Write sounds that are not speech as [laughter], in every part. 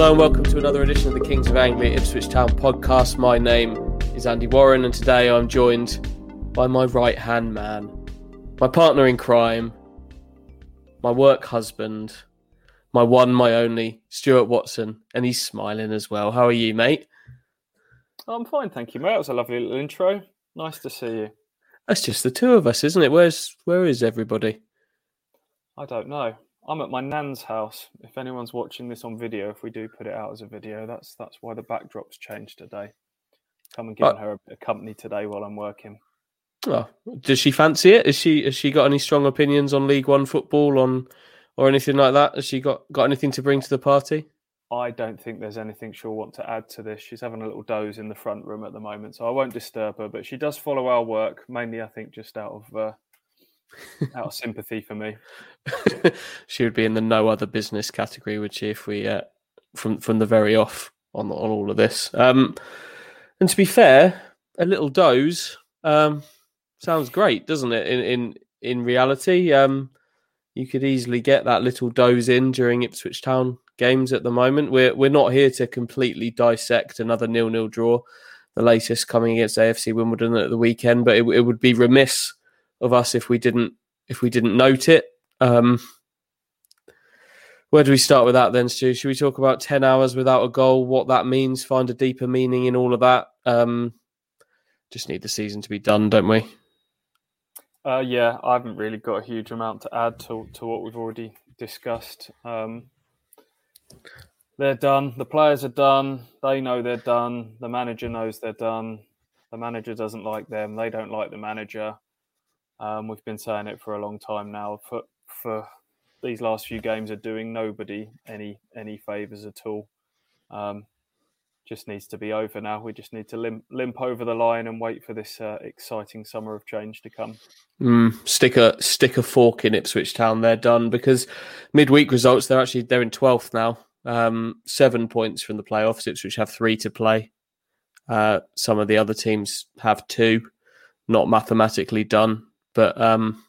Hello and welcome to another edition of the Kings of Anglia Ipswich Town podcast. My name is Andy Warren, and today I'm joined by my right hand man, my partner in crime, my work husband, my one, my only, Stuart Watson, and he's smiling as well. How are you, mate? Oh, I'm fine, thank you, mate. That was a lovely little intro. Nice to see you. That's just the two of us, isn't it? Where's where is everybody? I don't know. I'm at my nan's house. If anyone's watching this on video, if we do put it out as a video, that's that's why the backdrop's changed today. Come and give her a, a company today while I'm working. Oh, does she fancy it? Is she has she got any strong opinions on League One football on or anything like that? Has she got got anything to bring to the party? I don't think there's anything she'll want to add to this. She's having a little doze in the front room at the moment, so I won't disturb her. But she does follow our work, mainly, I think, just out of uh, out of sympathy for me. [laughs] she would be in the no other business category, would she? If we uh, from from the very off on on all of this. Um, and to be fair, a little doze um, sounds great, doesn't it? In in in reality, um, you could easily get that little doze in during Ipswich Town games at the moment. We're we're not here to completely dissect another nil nil draw, the latest coming against AFC Wimbledon at the weekend. But it, it would be remiss of us if we didn't if we didn't note it. Um, where do we start with that then, Stu? Should we talk about 10 hours without a goal, what that means, find a deeper meaning in all of that? Um, just need the season to be done, don't we? Uh, yeah, I haven't really got a huge amount to add to to what we've already discussed. Um, they're done. The players are done. They know they're done. The manager knows they're done. The manager doesn't like them. They don't like the manager. Um, we've been saying it for a long time now. For for these last few games are doing nobody any any favors at all. Um, just needs to be over now. We just need to limp limp over the line and wait for this uh, exciting summer of change to come. Mm, stick a stick a fork in Ipswich Town. They're done because midweek results. They're actually they're in twelfth now. Um, seven points from the playoffs. Ipswich have three to play. Uh, some of the other teams have two. Not mathematically done, but um,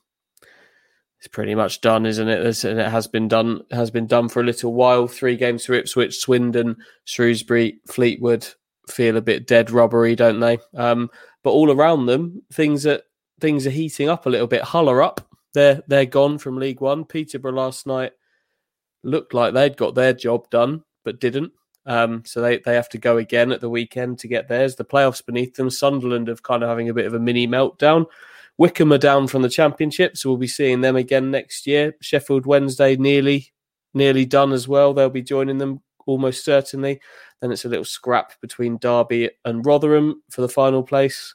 it's pretty much done, isn't it? And it has been done. Has been done for a little while. Three games for Ipswich, Swindon, Shrewsbury, Fleetwood feel a bit dead rubbery, don't they? Um, but all around them, things that things are heating up a little bit. Hull are up. They're they're gone from League One. Peterborough last night looked like they'd got their job done, but didn't. Um, so they, they have to go again at the weekend to get theirs. The playoffs beneath them. Sunderland have kind of having a bit of a mini meltdown. Wycombe are down from the championship, so we'll be seeing them again next year. Sheffield Wednesday nearly nearly done as well. They'll be joining them almost certainly. Then it's a little scrap between Derby and Rotherham for the final place.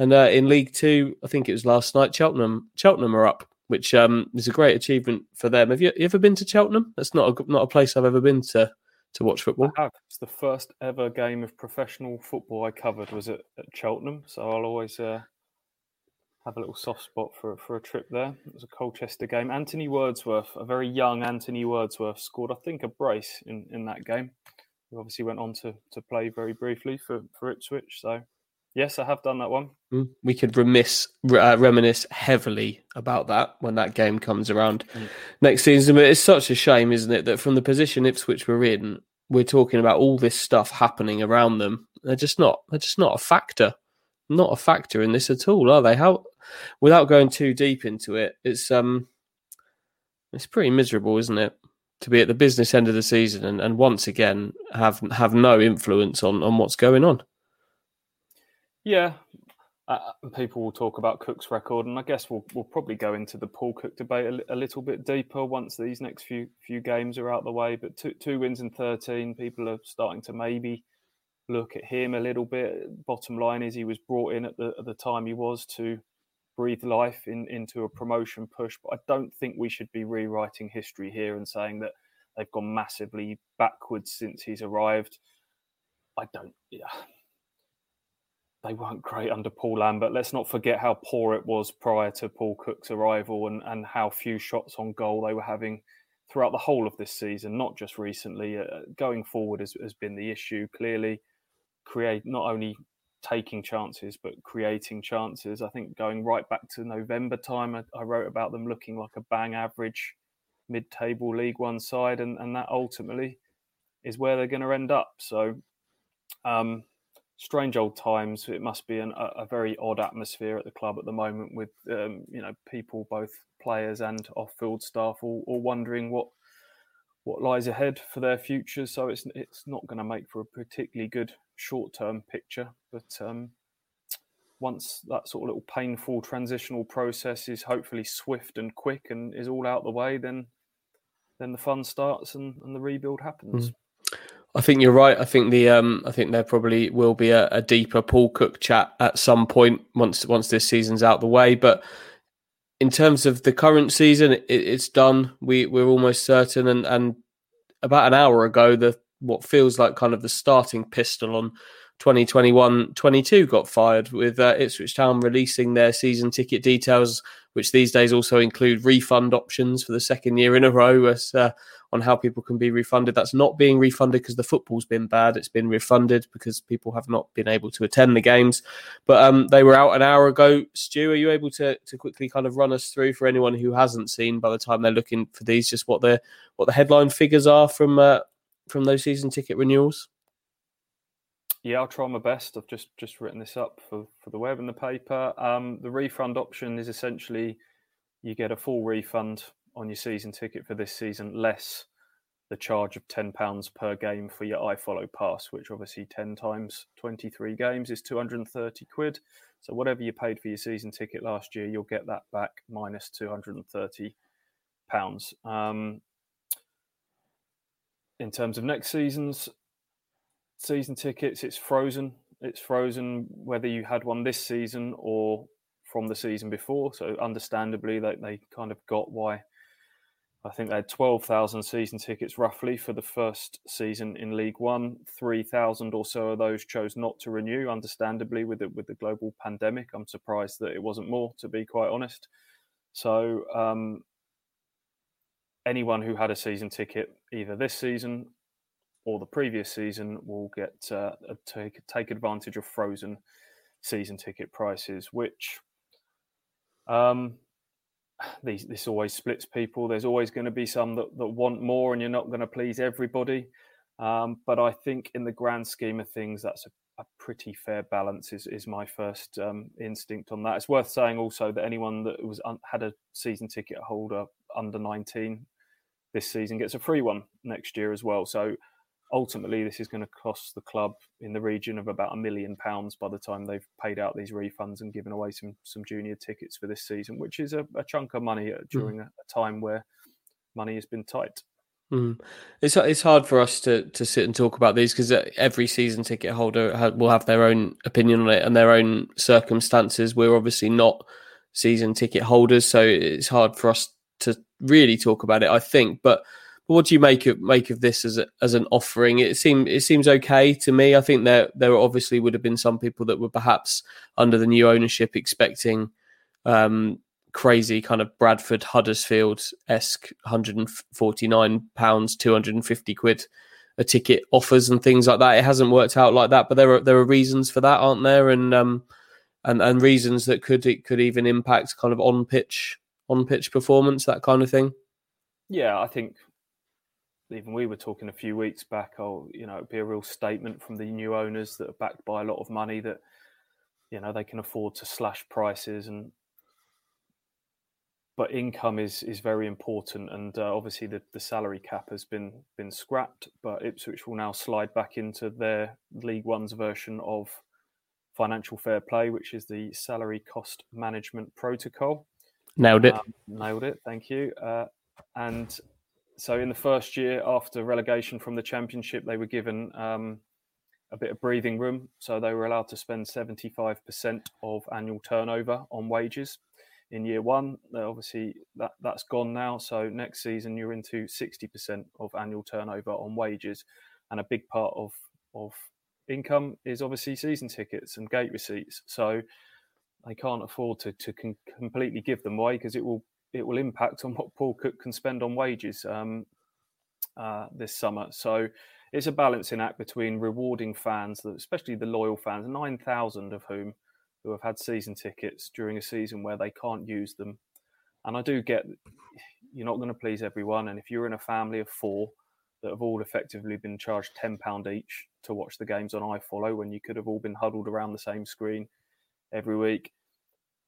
And uh, in League Two, I think it was last night, Cheltenham Cheltenham are up, which um, is a great achievement for them. Have you, you ever been to Cheltenham? That's not a, not a place I've ever been to to watch football. It's the first ever game of professional football I covered was at, at Cheltenham, so I'll always uh, have a little soft spot for for a trip there. It was a Colchester game. Anthony Wordsworth, a very young Anthony Wordsworth, scored I think a brace in, in that game. He obviously went on to, to play very briefly for, for Ipswich. So yes, I have done that one. Mm, We could remiss, uh, reminisce heavily about that when that game comes around Mm. next season. But it's such a shame, isn't it, that from the position Ipswich were in, we're talking about all this stuff happening around them. They're just not. They're just not a factor. Not a factor in this at all, are they? How, without going too deep into it, it's um, it's pretty miserable, isn't it, to be at the business end of the season and, and once again have have no influence on on what's going on. Yeah. Uh, people will talk about Cook's record, and I guess we'll we'll probably go into the Paul Cook debate a, a little bit deeper once these next few few games are out the way. But two two wins in thirteen, people are starting to maybe look at him a little bit. Bottom line is he was brought in at the at the time he was to breathe life in, into a promotion push. But I don't think we should be rewriting history here and saying that they've gone massively backwards since he's arrived. I don't. Yeah they weren't great under Paul Lambert. Let's not forget how poor it was prior to Paul Cook's arrival and, and how few shots on goal they were having throughout the whole of this season, not just recently. Uh, going forward has, has been the issue. Clearly, create not only taking chances but creating chances. I think going right back to November time, I, I wrote about them looking like a bang average mid-table League One side, and, and that ultimately is where they're going to end up. So, um, strange old times. It must be an, a, a, very odd atmosphere at the club at the moment, with um, you know people, both players and off-field staff, all, all wondering what what lies ahead for their futures. So it's it's not going to make for a particularly good short-term picture. But um, once that sort of little painful transitional process is hopefully swift and quick and is all out the way, then then the fun starts and, and the rebuild happens. Mm. I think you're right. I think the um, I think there probably will be a, a, deeper Paul Cook chat at some point once once this season's out the way. But in terms of the current season, it, it's done. We we're almost certain. And and about an hour ago, the what feels like kind of the starting pistol on 2021-22 got fired with uh, Ipswich Town releasing their season ticket details, which these days also include refund options for the second year in a row as, uh, on how people can be refunded. That's not being refunded because the football's been bad. It's been refunded because people have not been able to attend the games. But um, they were out an hour ago. Stu, are you able to, to quickly kind of run us through for anyone who hasn't seen by the time they're looking for these, just what the what the headline figures are from uh, from those season ticket renewals? Yeah, I'll try my best. I've just just written this up for, for the web and the paper. Um, the refund option is essentially you get a full refund on your season ticket for this season, less the charge of ten pounds per game for your iFollow pass, which obviously ten times twenty three games is two hundred and thirty quid. So whatever you paid for your season ticket last year, you'll get that back minus two hundred and thirty pounds. Um, in terms of next season's season tickets, it's frozen. It's frozen whether you had one this season or from the season before. So, understandably, they, they kind of got why. I think they had 12,000 season tickets roughly for the first season in League One. 3,000 or so of those chose not to renew, understandably, with the, with the global pandemic. I'm surprised that it wasn't more, to be quite honest. So, um, anyone who had a season ticket either this season or the previous season will get uh, take take advantage of frozen season ticket prices, which um, [sighs] these, this always splits people. There's always going to be some that, that want more, and you're not going to please everybody. Um, but I think, in the grand scheme of things, that's a, a pretty fair balance. Is is my first um, instinct on that. It's worth saying also that anyone that was un- had a season ticket holder under 19 this season gets a free one next year as well. So ultimately this is going to cost the club in the region of about a million pounds by the time they've paid out these refunds and given away some some junior tickets for this season, which is a, a chunk of money uh, mm. during mm. a, time where money has been tight. Mm. It's it's hard for us to to sit and talk about these because uh, every season ticket holder will have their own opinion on it and their own circumstances. We're obviously not season ticket holders, so it's hard for us to really talk about it. I think, but but what do you make of make of this as a, as an offering? It seems it seems okay to me. I think there there obviously would have been some people that were perhaps under the new ownership expecting um, crazy kind of Bradford Huddersfield esque 149 pounds, 250 quid a ticket offers and things like that. It hasn't worked out like that, but there are there are reasons for that, aren't there? And um, and and reasons that could it could even impact kind of on pitch on pitch performance, that kind of thing. Yeah, I think even we were talking a few weeks back, oh, you know, it'd be a real statement from the new owners that are backed by a lot of money that, you know, they can afford to slash prices and but income is is very important and uh, obviously the, the salary cap has been been scrapped but Ipswich will now slide back into their League One's version of financial fair play which is the salary cost management protocol nailed it um, nailed it thank you uh, and so in the first year after relegation from the championship, they were given um, a bit of breathing room, so they were allowed to spend 75% of annual turnover on wages in year one. Obviously, that that's gone now. So next season, you're into 60% of annual turnover on wages, and a big part of of income is obviously season tickets and gate receipts. So they can't afford to to completely give them away because it will it will impact on [laughs] what Paul Cook can spend on wages um, uh, this summer. So it's a balancing act between rewarding fans, especially the loyal fans, 9,000 of whom who have had season tickets during a season where they can't use them. And I do get you're not going to please everyone. And if you're in a family of four that have all effectively been charged £10 each to watch the games on iFollow when you could have all been huddled around the same screen every week.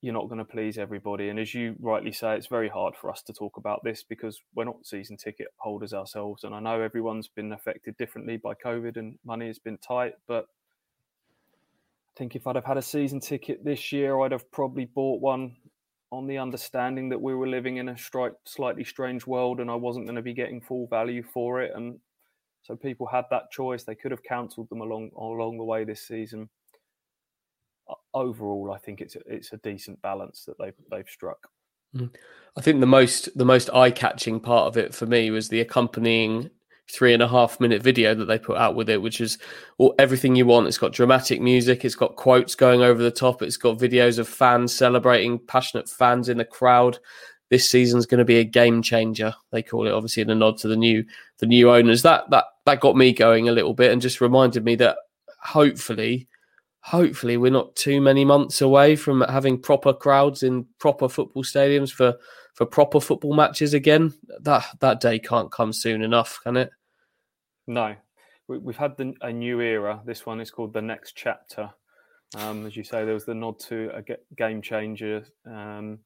You're not going to please everybody. And as you rightly say, it's very hard for us to talk about this because we're not season ticket holders ourselves. And I know everyone's been affected differently by COVID and money has been tight. But I think if I'd have had a season ticket this year, I'd have probably bought one on the understanding that we were living in a stri- slightly strange world and I wasn't going to be getting full value for it. And so people had that choice. They could have cancelled them along along the way this season. Overall, I think it's a, it's a decent balance that they've they've struck. Mm. I think the most the most eye catching part of it for me was the accompanying three and a half minute video that they put out with it, which is all, everything you want. It's got dramatic music, it's got quotes going over the top, it's got videos of fans celebrating, passionate fans in the crowd. This season's going to be a game changer. They call it, obviously, in a nod to the new the new owners. That that that got me going a little bit and just reminded me that hopefully, hopefully, we're not too many months away from having proper crowds in proper football stadiums for for proper football matches again. That that day can't come soon enough, can it? No, we, have had the, a new era. This one is called the next chapter. Um, as you say, there was the nod to a game changer. Um,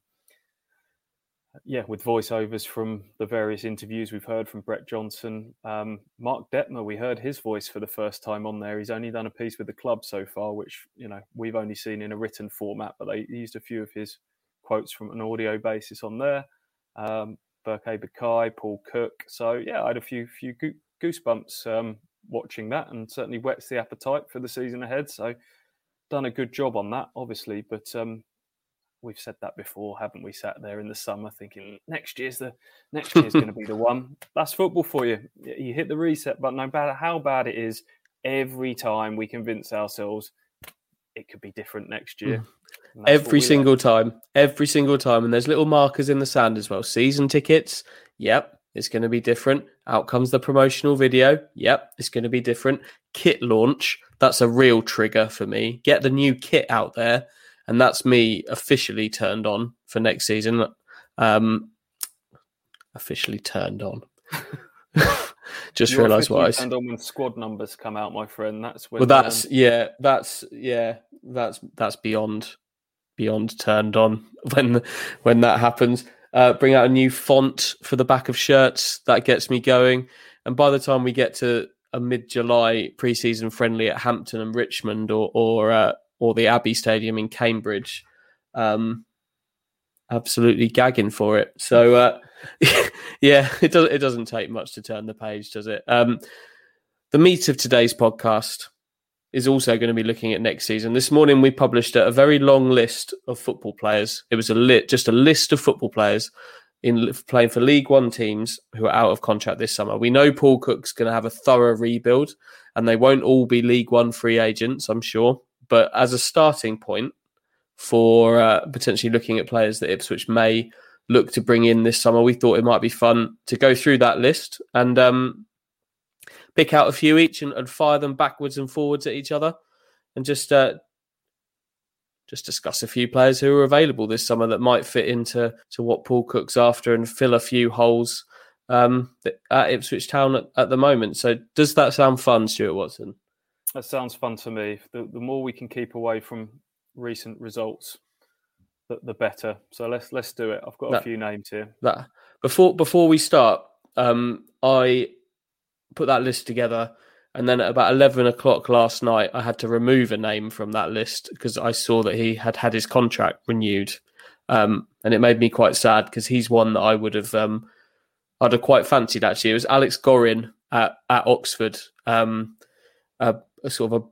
yeah, with voiceovers from the various interviews we've heard from Brett Johnson, um, Mark Detmer. We heard his voice for the first time on there. He's only done a piece with the club so far, which you know we've only seen in a written format, but they used a few of his quotes from an audio basis on there. Um, Berke Bakay, Paul Cook. So yeah, I had a few few goosebumps um, watching that, and certainly whets the appetite for the season ahead. So, done a good job on that, obviously. But um, we've said that before, haven't we? Sat there in the summer thinking next year's the next year's [laughs] going to be the one. That's football for you. You hit the reset button, no matter how bad it is. Every time we convince ourselves it could be different next year. Mm. Every single like. time, every single time, and there's little markers in the sand as well. Season tickets, yep, it's going to be different. Out comes the promotional video. Yep, it's going to be different. Kit launch. That's a real trigger for me. Get the new kit out there. And that's me officially turned on for next season. Um, officially turned on. [laughs] Just You're realised what I turned on when squad numbers come out, my friend. That's when. Well, that's um... yeah, that's yeah, that's that's beyond beyond turned on [laughs] when when that happens uh, bring out a new font for the back of shirts. That gets me going. And by the time we get to a mid-July preseason friendly at Hampton and Richmond, or or uh, or the Abbey Stadium in Cambridge, um, absolutely gagging for it. So uh, [laughs] yeah, it does. It doesn't take much to turn the page, does it? Um, the meat of today's podcast is also going to be looking at next season. This morning we published a, very long list of football players. It was a lit, just a list of football players in playing for League One teams who are out of contract this summer. We know Paul Cook's going to have a thorough rebuild, and they won't all be League One free agents, I'm sure. But as a starting point for uh, potentially looking at players that Ipswich may look to bring in this summer, we thought it might be fun to go through that list and um, pick out a few each and, and fire them backwards and forwards at each other, and just uh, just discuss a few players who are available this summer that might fit into to what Paul Cook's after and fill a few holes um, at Ipswich Town at, at, the moment. So, does that sound fun, Stuart Watson? That sounds fun to me. The, the more we can keep away from recent results, the, the better. So let's let's do it. I've got that, a few names here. That before before we start, um, I put that list together. And then at about 11 o'clock last night, I had to remove a name from that list because I saw that he had had his contract renewed. Um, and it made me quite sad because he's one that I would have, um, I'd have quite fancied actually. It was Alex Gorrin at, at Oxford, um, a, a, sort of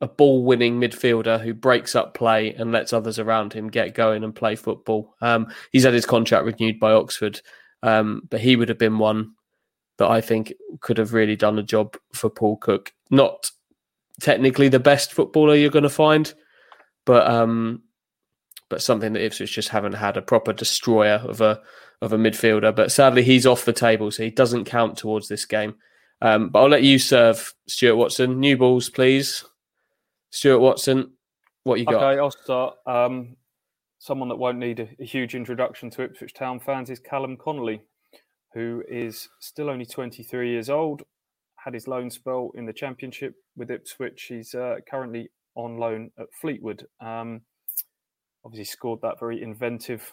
a, a ball winning midfielder who breaks up play and lets others around him get going and play football. Um, he's had his contract renewed by Oxford, um, but he would have been one that I think could have really done a job for Paul Cook. Not technically the best footballer you're going to find, but um, but something that Ipswich just haven't had a proper destroyer of a of a midfielder. But sadly, he's off the table, so he doesn't count towards this game. Um, but I'll let you serve, Stuart Watson. New balls, please. Stuart Watson, what you got? Okay, I'll start. Um, someone that won't need a, a huge introduction to Ipswich Town fans is Callum Connolly who is still only 23 years old, had his loan spell in the Championship with Ipswich. He's uh, currently on loan at Fleetwood. Um, obviously, scored that very inventive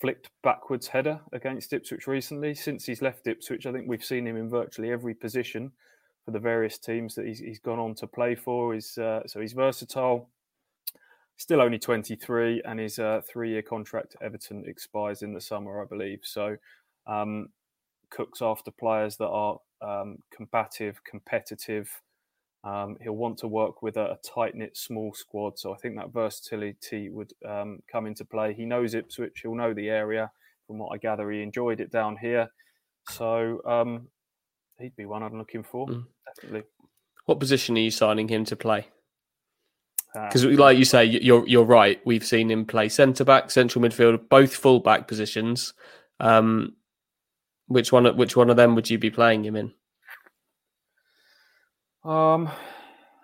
flicked backwards header against Ipswich recently. Since he's left Ipswich, I think we've seen him in virtually every position for the various teams that he's, he's gone on to play for. He's, uh, so he's versatile, still only 23, and his uh, three year contract Everton expires in the summer, I believe. So um, Cook's after players that are um, combative, competitive. Um, he'll want to work with a, a tight knit small squad. So I think that versatility would um, come into play. He knows Ipswich, he'll know the area. From what I gather, he enjoyed it down here. So um, he'd be one I'm looking for, mm. definitely. What position are you signing him to play? Because, uh, like you say, you're you're right. We've seen him play centre back, central midfield, both full back positions. Um, which one? Which one of them would you be playing him in? Um,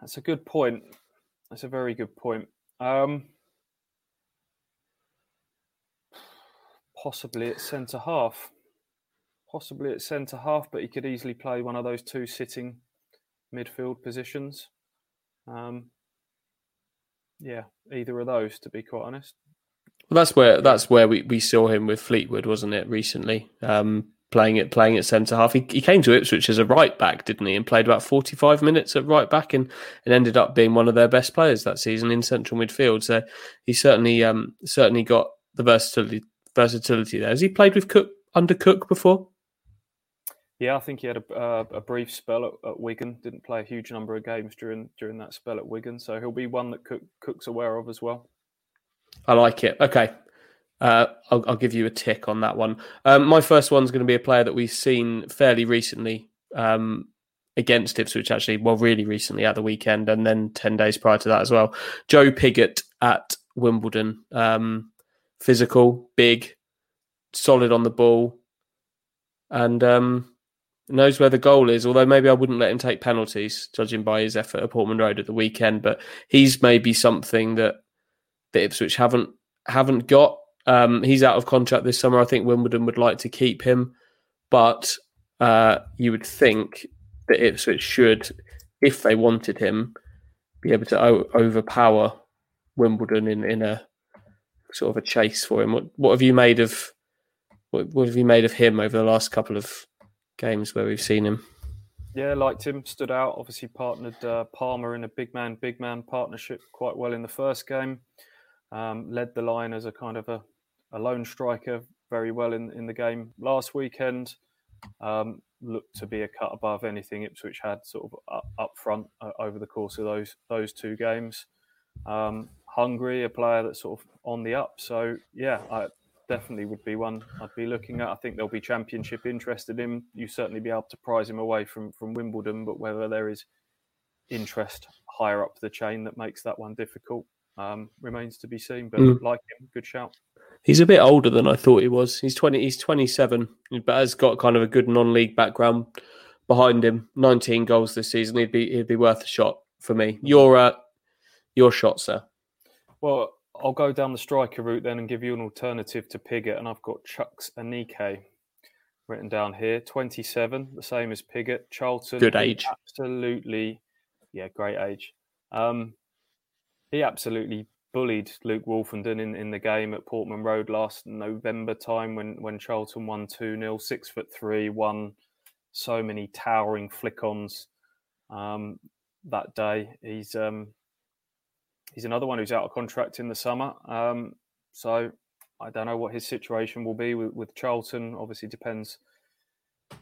that's a good point. That's a very good point. Um, possibly at centre half. Possibly at centre half, but he could easily play one of those two sitting midfield positions. Um, yeah, either of those, to be quite honest. Well, that's where that's where we, we saw him with Fleetwood, wasn't it? Recently, um, playing it playing at centre half. He, he came to Ipswich as a right back, didn't he? And played about forty five minutes at right back, and, and ended up being one of their best players that season in central midfield. So he certainly um, certainly got the versatility versatility there. Has he played with Cook under Cook before? Yeah, I think he had a, uh, a brief spell at, at, Wigan. Didn't play a huge number of games during during that spell at Wigan, so he'll be one that Cook, Cook's aware of as well. I like it. Okay, uh, I'll, I'll, give you a tick on that one. Um, my first one's going to be a player that we've seen fairly recently um, against Ipswich, actually, well, really recently at the weekend, and then 10 days prior to that as well. Joe Pigott at Wimbledon. Um, physical, big, solid on the ball, and um, knows where the goal is. Although maybe I wouldn't let him take penalties, judging by his effort at Portman Road at the weekend. But he's maybe something that the Ipswich haven't haven't got. Um, he's out of contract this summer. I think Wimbledon would like to keep him, but uh, you would think that Ipswich should, if they wanted him, be able to o- overpower Wimbledon in, in a sort of a chase for him. What what have you made of what, what have you made of him over the last couple of games where we've seen him? Yeah, liked him. Stood out. Obviously, partnered uh, Palmer in a big man, big man partnership quite well in the first game. Um, led the line as a kind of a a lone striker very well in, in the game last weekend. Um, looked to be a cut above anything Ipswich had sort of up, up front uh, over the course of those those two games. Um, hungry, a player that's sort of on the up. So yeah, I definitely would be one I'd be looking at. I think there'll be championship interested in. You certainly be able to prize him away from from Wimbledon, but whether there is interest higher up the chain that makes that one difficult um, remains to be seen. But mm. like him, good shout. He's a bit older than I thought he was. He's twenty. He's twenty seven, but has got kind of a good non league background behind him. Nineteen goals this season. He'd be he'd be worth a shot for me. Your uh, your shot, sir. Well, I'll go down the striker route then and give you an alternative to Pigott, and I've got Chuks Aneke written down here. Twenty seven, the same as Pigott. Charlton. Good age. Absolutely, yeah, great age. Um, he absolutely bullied Luke Woolfenden in, in the game at Portman Road last November time when, when Charlton won 2 0, six foot three, won so many towering flick ons um, that day. He's um, he's another one who's out of contract in the summer. Um, so I don't know what his situation will be with, with Charlton. Obviously, depends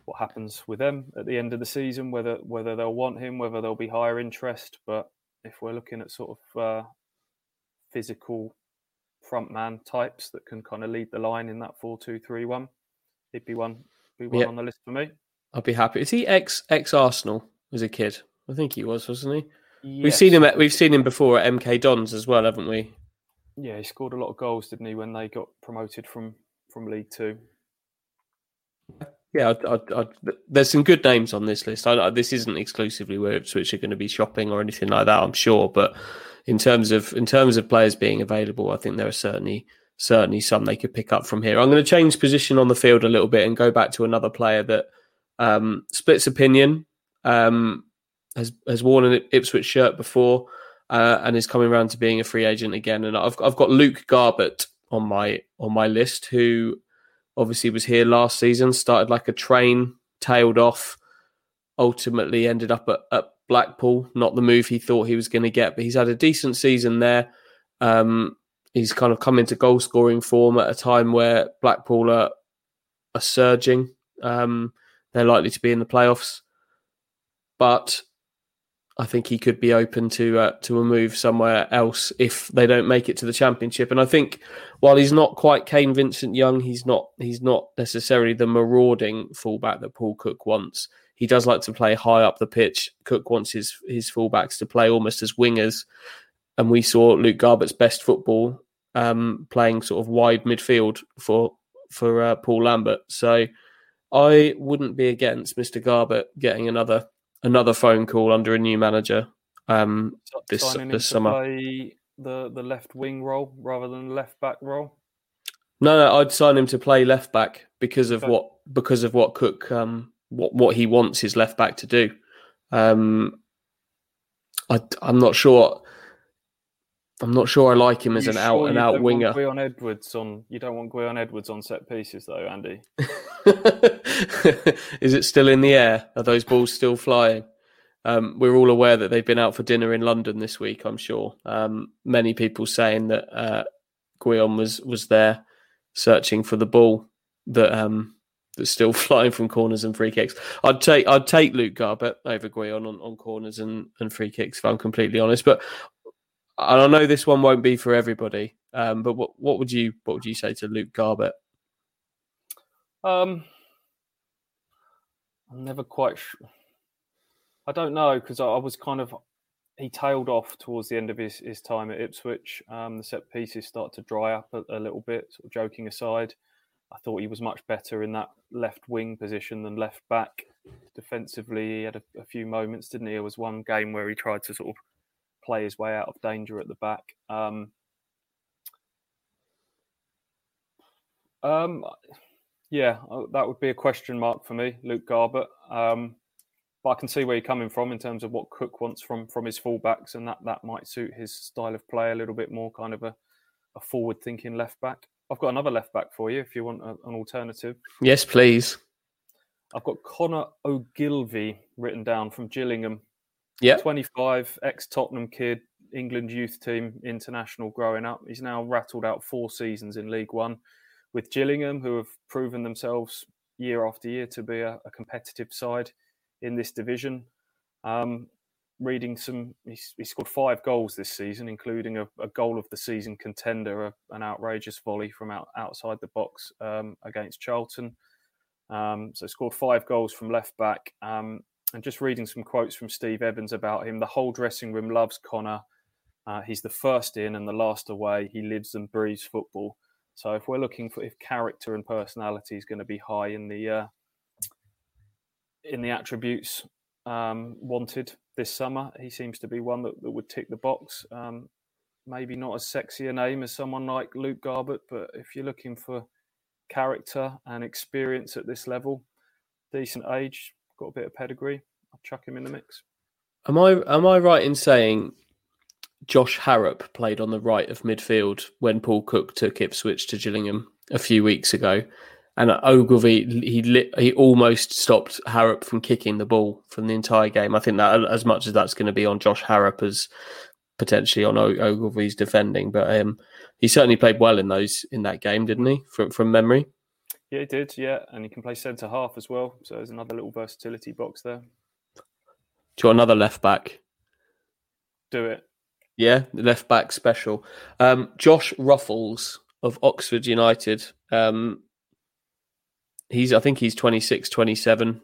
what happens with them at the end of the season, whether whether they'll want him, whether there'll be higher interest. But if we're looking at sort of uh, physical front man types that can kind of lead the line in that four-two-three-one. He'd be one, be one on the list for me. I'd be happy. Is he ex ex Arsenal as a kid? I think he was, wasn't he? Yes. We've seen him. At, we've seen him before at MK Dons as well, haven't we? Yeah, he scored a lot of goals, didn't he, when they got promoted from from League Two? Yeah, I'd, I'd, I'd, there's some good names on this list. this isn't exclusively where Ipswich are going to be shopping or anything like that, I'm sure. But in terms of in terms of players being available, I think there are certainly certainly some they could pick up from here. I'm going to change position on the field a little bit and go back to another player that um, splits opinion. Um, has has worn an Ipswich shirt before uh, and is coming around to being a free agent again. And I've I've got Luke Garbutt on my on my list, who obviously was here last season, started like a train, tailed off, ultimately ended up at, at Blackpool. Not the move he thought he was going to get, but he's had a decent season there. Um, he's kind of come into goal scoring form at a time where Blackpool are, are surging. Um, they're likely to be in the playoffs, but I think he could be open to uh, to a move somewhere else if they don't make it to the championship. And I think while he's not quite Kane Vincent Young, he's not he's not necessarily the marauding fullback that Paul Cook wants. He does like to play high up the pitch. Cook wants his his fullbacks to play almost as wingers, and we saw Luke Garbutt's best football um, playing sort of wide midfield for for uh, Paul Lambert. So I wouldn't be against Mr. Garbutt getting another another phone call under a new manager um, this this summer. the the left wing role rather than left back role. No, no, I'd sign him to play left back because of okay. what because of what Cook um, what what he wants his left back to do. Um, I, I'm not sure. I'm not sure I like him as an sure out and out winger. Gwion Edwards on you don't want Gwion Edwards on set pieces though, Andy. [laughs] Is it still in the air? Are those balls still flying? Um, we're all aware that they've been out for dinner in London this week. I'm sure. Um, many people saying that uh, Gwion was was there searching for the ball that um, that's still [laughs] flying from corners and free kicks. I'd take I'd take Luke Garbutt over Gwion on, on corners and, and free kicks if I'm completely honest. But and I know this one won't be for everybody. Um, but what what would you what would you say to Luke Garbutt? Um, I'm never quite. Sh- I don't know because I, I, was kind of he tailed off towards the end of his, his time at Ipswich. Um, the set pieces start to dry up a, a, little bit. Sort of joking aside, I thought he was much better in that left wing position than left back. Defensively, he had a, a few moments, didn't he? There was one game where he tried to sort of play his way out of danger at the back. Um, um, yeah, uh, that would be a question mark for me, Luke Garbutt. Um, but I can see where you're coming from in terms of what Cook wants from from his fullbacks, and that that might suit his style of play a little bit more, kind of a, a forward thinking left back. I've got another left back for you if you want a, an alternative. Yes, please. I've got Connor Ogilvie written down from Gillingham. Yeah. 25, ex Tottenham kid, England youth team international growing up. He's now rattled out four seasons in League One with Gillingham, who have proven themselves year after year to be a, a competitive side in this division. Um, reading some, he, he, scored five goals this season, including a, a goal of the season contender, a, an outrageous volley from out, outside the box um, against Charlton. Um, so scored five goals from left back. Um, and just reading some quotes from Steve Evans about him, the whole dressing room loves Connor. Uh, he's the first in and the last away. He lives and breathes football. So if we're looking for if character and personality is going to be high in the uh, in the attributes um, wanted this summer, he seems to be one that, that would tick the box. Um, maybe not as sexy a name as someone like Luke Garbutt, but if you're looking for character and experience at this level, decent age, got a bit of pedigree. I'll chuck him in the mix. Am I am I right in saying Josh Harrop played on the right of midfield when Paul Cook took Ipswich to Gillingham a few weeks ago? And Ogilvie, he lit, he almost stopped Harrop from kicking the ball from the entire game. I think that as much as that's going to be on Josh Harrop as potentially on Ogilvie's defending, but um, he certainly played well in those in that game, didn't he? From from memory. Yeah, he did. Yeah, and he can play centre half as well. So there's another little versatility box there. Do you another left back? Do it. Yeah, left back special. Um, Josh Ruffels of Oxford United. Um, he's, I think he's 26, 27.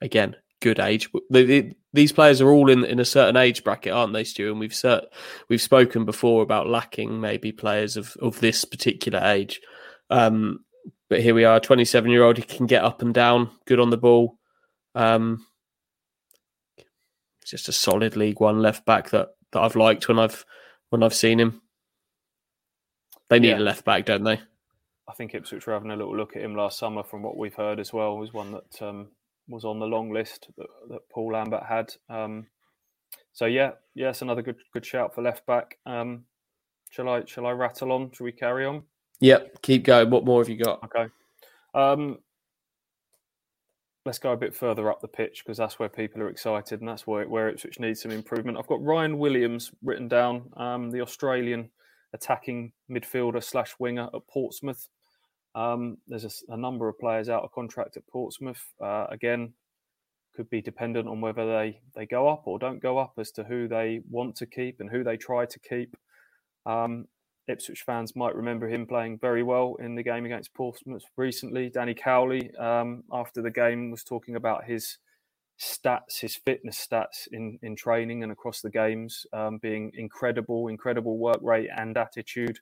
Again, good age. They, they, these players are all in in a certain age bracket, aren't they, Stu? And we've cert, we've spoken before about lacking maybe players of of this particular age. Um, but here we are, 27 year old. He can get up and down, good on the ball. Um, just a solid League One left back that, that I've liked when I've when I've seen him. They need yeah. a left back, don't they? I think Ipswich were having a little look at him last summer. From what we've heard as well, was one that um, was on the long list that, that Paul Lambert had. Um, so yeah, yes, another good good shout for left back. Um, shall I shall I rattle on? Shall we carry on? Yep, keep going. What more have you got? Okay. Um, let's go a bit further up the pitch because that's where people are excited and that's where, where Ipswich needs some improvement. I've got Ryan Williams written down, um, the Australian attacking midfielder slash winger at Portsmouth. Um, there's a, a, number of players out of contract at Portsmouth. Uh, again, could be dependent on whether they, they go up or don't go up as to who they want to keep and who they try to keep. Um, Ipswich fans might remember him playing very well in the game against Portsmouth recently. Danny Cowley, um, after the game, was talking about his stats, his fitness stats in, in training and across the games um, being incredible, incredible work rate and attitude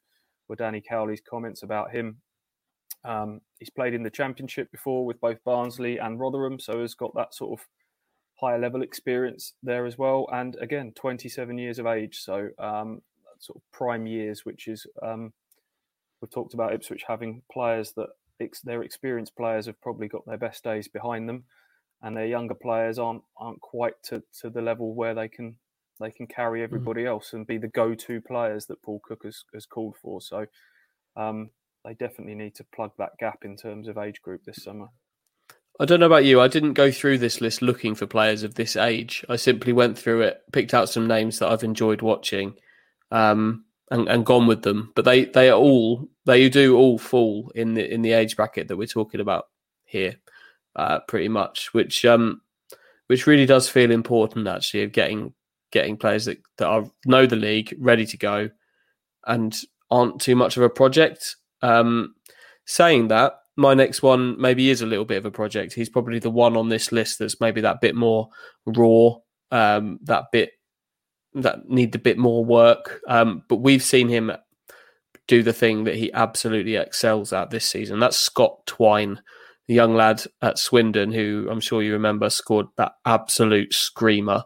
were Danny Cowley's comments about him. Um, he's played in the Championship before with both Barnsley and Rotherham, so has got that sort of higher level experience there as well. And again, 27 years of age, so um, sort of prime years, which is um, we've talked about Ipswich having players that ex- their experienced players have probably got their best days behind them, and their younger players aren't aren't quite to, to the level where they can they can carry mm. everybody mm. else and be the go-to players that Paul Cook has, has called for. So um, they definitely need to plug that gap in terms of age group this summer. I don't know about you. I didn't go through this list looking for players of this age. I simply went through it, picked out some names that I've enjoyed watching, um, and, and gone with them. But they they are all they do all fall in the in the age bracket that we're talking about here, uh, pretty much. Which um which really does feel important actually of getting getting players that that are know the league, ready to go, and aren't too much of a project. Um, saying that, my next one maybe is a little bit of a project. He's probably the one on this list that's maybe that bit more raw, um, that bit that need a bit more work. Um, but we've seen him do the thing that he absolutely excels at this season. That's Scott Twine, the young lad at Swindon, who I'm sure you remember scored that absolute screamer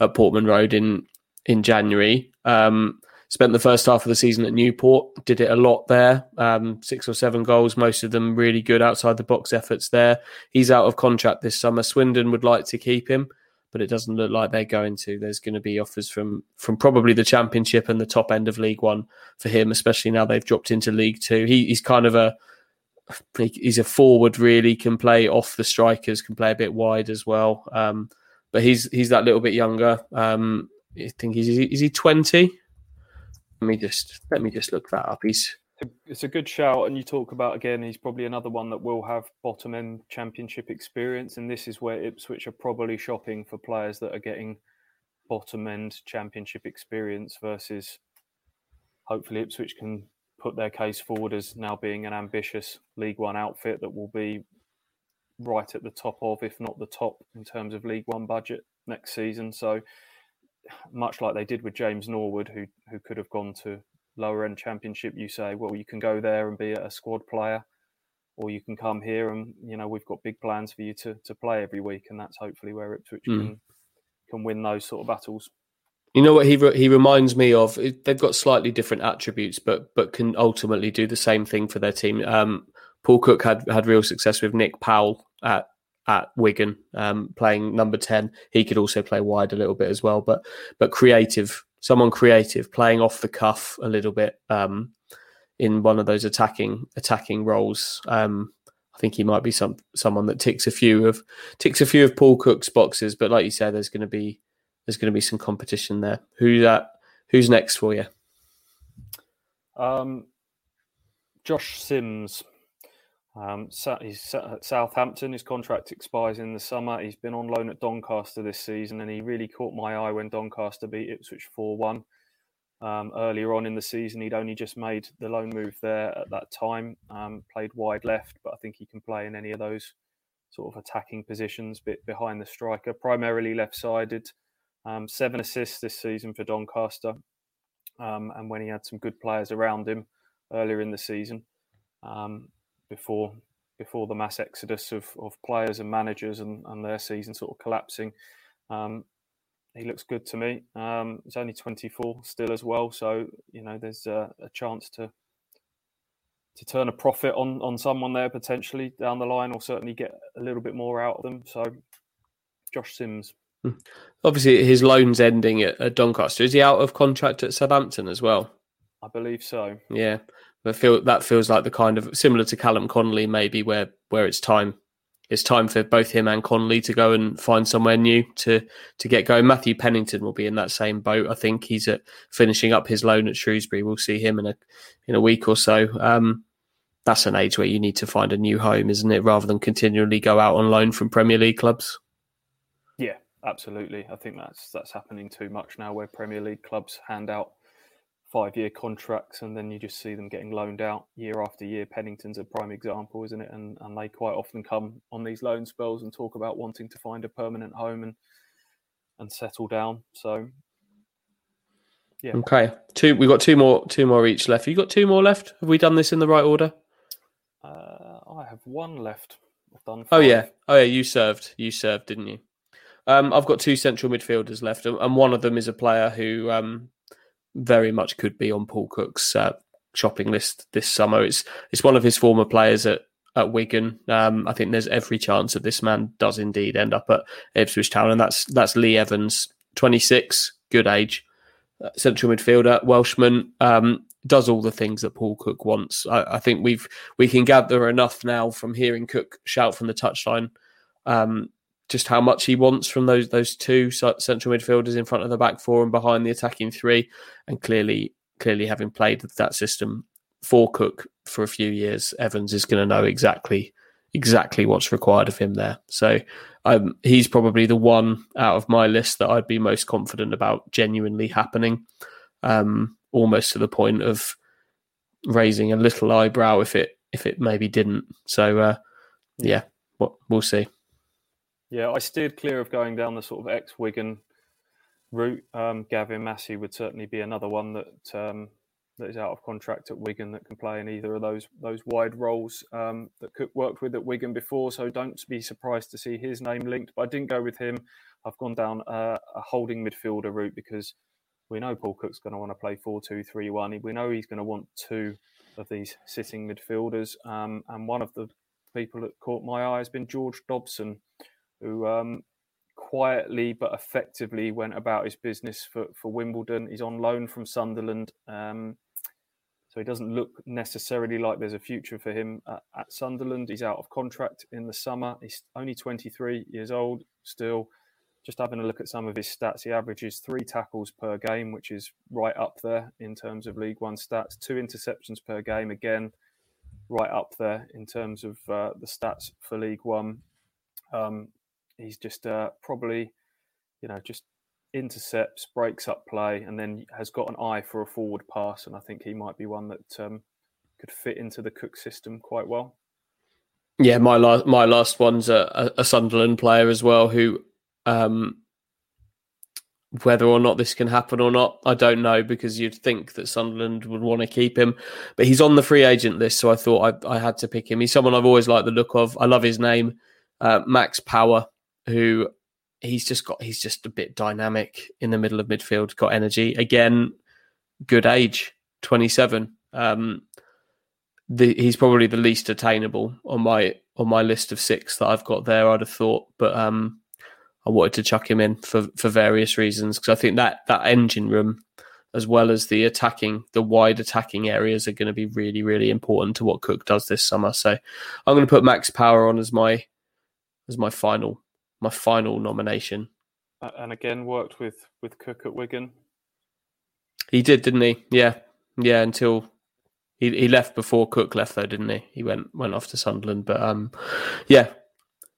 at Portman Road in in January. Um, spent the first half of the season at Newport, did it a lot there, um, six or seven goals, most of them really good outside the box efforts there. He's out of contract this summer. Swindon would like to keep him but it doesn't look like they're going to. There's going to be offers from from probably the Championship and the top end of League One for him, especially now they've dropped into League Two. He, he's kind of a he's a forward, really can play off the strikers, can play a bit wide as well. Um, but he's he's that little bit younger. Um, I think he's is he twenty? Let me just let me just look that up. He's it's a good shout, and you talk about again. He's probably another one that will have bottom end championship experience, and this is where Ipswich are probably shopping for players that are getting bottom end championship experience versus hopefully Ipswich can put their case forward as now being an ambitious League One outfit that will be right at the top of, if not the top, in terms of League One budget next season. So much like they did with James Norwood, who who could have gone to lower end championship, you say, well, you can go there and be a squad player, or you can come here and you know we've got big plans for you to to play every week, and that's hopefully where Ipswich mm. can can win those sort of battles. You know what he re- he reminds me of? They've got slightly different attributes, but but can ultimately do the same thing for their team. Um, Paul Cook had had real success with Nick Powell at at Wigan, um, playing number ten. He could also play wide a little bit as well, but but creative someone creative, playing off the cuff a little bit um, in one of those attacking attacking roles. Um, I think he might be some someone that ticks a few of ticks a few of Paul Cook's boxes. But like you said, there's going to be there's going to be some competition there. Who's that? Who's next for you? Um, Josh Sims. Um, he's at Southampton. His contract expires in the summer. He's been on loan at Doncaster this season, and he really caught my eye when Doncaster beat Ipswich 4 1. Um, earlier on in the season, he'd only just made the loan move there at that time, um, played wide left, but I think he can play in any of those sort of attacking positions, bit behind the striker, primarily left sided. Um, seven assists this season for Doncaster, um, and when he had some good players around him earlier in the season. Um, before before the mass exodus of, of players and managers and, and their season sort of collapsing. Um, he looks good to me. Um, he's only 24 still as well, so you know there's a, a chance to to turn a profit on on someone there potentially down the line, or certainly get a little bit more out of them. So, Josh Sims. Hmm. Obviously, his loan's ending at, at Doncaster. Is he out of contract at Southampton as well? I believe so. Yeah, but feel that feels like the kind of similar to Callum Connolly, maybe where where it's time it's time for both him and Connolly to go and find somewhere new to to get going. Matthew Pennington will be in that same boat. I think he's at finishing up his loan at Shrewsbury. We'll see him in a in a week or so. Um, that's an age where you need to find a new home, isn't it? Rather than continually go out on loan from Premier League clubs. Yeah, absolutely. I think that's that's happening too much now, where Premier League clubs hand out five year contracts and then you just see them getting loaned out year after year. Pennington's a prime example, isn't it? And and they quite often come on these loan spells and talk about wanting to find a permanent home and and settle down. So yeah. Okay. Two we've got two more two more each left. You got two more left? Have we done this in the right order? Uh, I have one left. I've done five. Oh yeah. Oh yeah, you served. You served, didn't you? Um, I've got two central midfielders left, and one of them is a player who um, very much could be on Paul Cook's uh, shopping list this summer. It's it's one of his former players at at Wigan. Um, I think there's every chance that this man does indeed end up at Ipswich Town, and that's that's Lee Evans, 26, good age, uh, central midfielder, Welshman. Um, does all the things that Paul Cook wants. I, I, think we've we can gather enough now from hearing Cook shout from the touchline um, just how much he wants from those those two central midfielders in front of the back four and behind the attacking three, and clearly clearly having played that system for Cook for a few years, Evans is going to know exactly exactly what's required of him there. So um, he's probably the one out of my list that I'd be most confident about genuinely happening, um, almost to the point of raising a little eyebrow if it if it maybe didn't. So uh, yeah, we'll see. Yeah, I steered clear of going down the sort of ex Wigan route. Um, Gavin Massey would certainly be another one that um, that is out of contract at Wigan that can play in either of those those wide roles um, that Cook worked with at Wigan before. So don't be surprised to see his name linked. But I didn't go with him. I've gone down a, a holding midfielder route because we know Paul Cook's going to want to play 4 2 3 1. We know he's going to want two of these sitting midfielders. Um, and one of the people that caught my eye has been George Dobson who um, quietly but effectively went about his business for, for Wimbledon. He's on loan from Sunderland. Um, so he doesn't look necessarily like there's a future for him at, at, Sunderland. He's out of contract in the summer. He's only 23 years old still. Just having a look at some of his stats, he averages three tackles per game, which is right up there in terms of League One stats. Two interceptions per game, again, right up there in terms of uh, the stats for League One. Um, he's just uh, probably, you know, just intercepts, breaks up play, and then has got an eye for a forward pass. And I think he might be one that um, could fit into the Cook system quite well. Yeah, my last my last one's a, a Sunderland player as well, who um, whether or not this can happen or not, I don't know because you'd think that Sunderland would want to keep him, but he's on the free agent list, so I thought I, I had to pick him. He's someone I've always liked the look of. I love his name, uh, Max Power who he's just got he's just a bit dynamic in the middle of midfield, got energy. Again, good age, 27. Um, the, he's probably the least attainable on my on my list of six that I've got there. I'd have thought, but um, I wanted to chuck him in for for various reasons because I think that that engine room, as well as the attacking, the wide attacking areas, are going to be really really important to what Cook does this summer. So I'm going to put Max Power on as my as my final my final nomination. And again, worked with with Cook at Wigan. He did, didn't he? Yeah, yeah. Until he he left before Cook left, though, didn't he? He went went off to Sunderland, but um, yeah,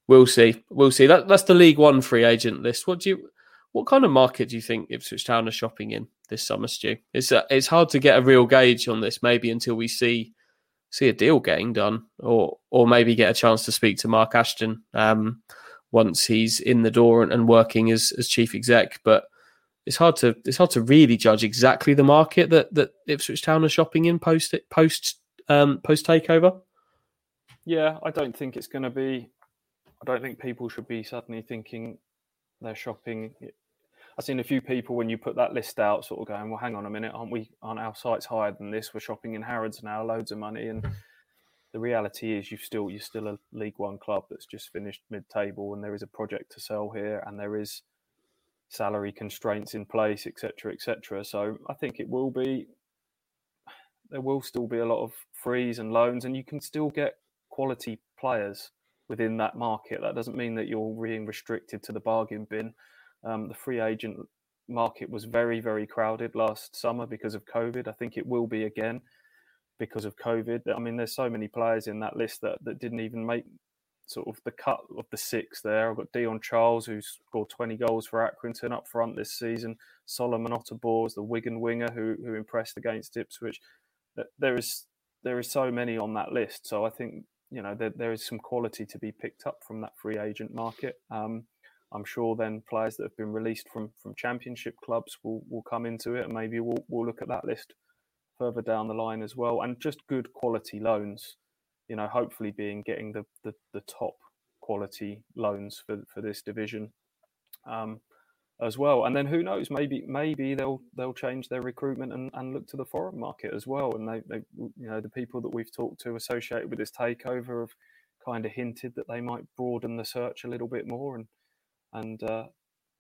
we'll see. We'll see. That that's the League One free agent list. What do you? What kind of market do you think Ipswich Town are shopping in this summer, Stu? It's uh, it's hard to get a real gauge on this, maybe until we see see a deal getting done, or or maybe get a chance to speak to Mark Ashton. Um, once he's in the door and, and working as, as chief exec. But it's hard to it's hard to really judge exactly the market that that Ipswich Town are shopping in post post um, post takeover. Yeah, I don't think it's going to be. I don't think people should be suddenly thinking they're shopping. I've seen a few people when you put that list out, sort of going, "Well, hang on a minute, aren't we? Aren't our sites higher than this? We're shopping in Harrods now, loads of money." And the reality is you've still you're still a League One club that's just finished mid-table, and there is a project to sell here, and there is salary constraints in place, etc., etc. So I think it will be there will still be a lot of frees and loans, and you can still get quality players within that market. That doesn't mean that you're being restricted to the bargain bin. Um, the free agent market was very, very crowded last summer because of COVID. I think it will be again because of COVID. I mean, there's so many players in that list that, that didn't even make sort of the cut of the six there. I've got Dion Charles, who's scored 20 goals for Accrington up front this season. Solomon Otabor the Wigan winger who, who impressed against Ipswich. There is there is so many on that list. So I think you know there, there is some quality to be picked up from that free agent market. Um, I'm sure then players that have been released from from championship clubs will will come into it, and maybe we'll we'll look at that list further down the line as well. And just good quality loans, you know, hopefully being getting the the, the top quality loans for for this division. Um, as well. And then who knows? Maybe maybe they'll they'll change their recruitment and, and look to the foreign market as well. And they, they you know the people that we've talked to associated with this takeover have kind of hinted that they might broaden the search a little bit more and and uh,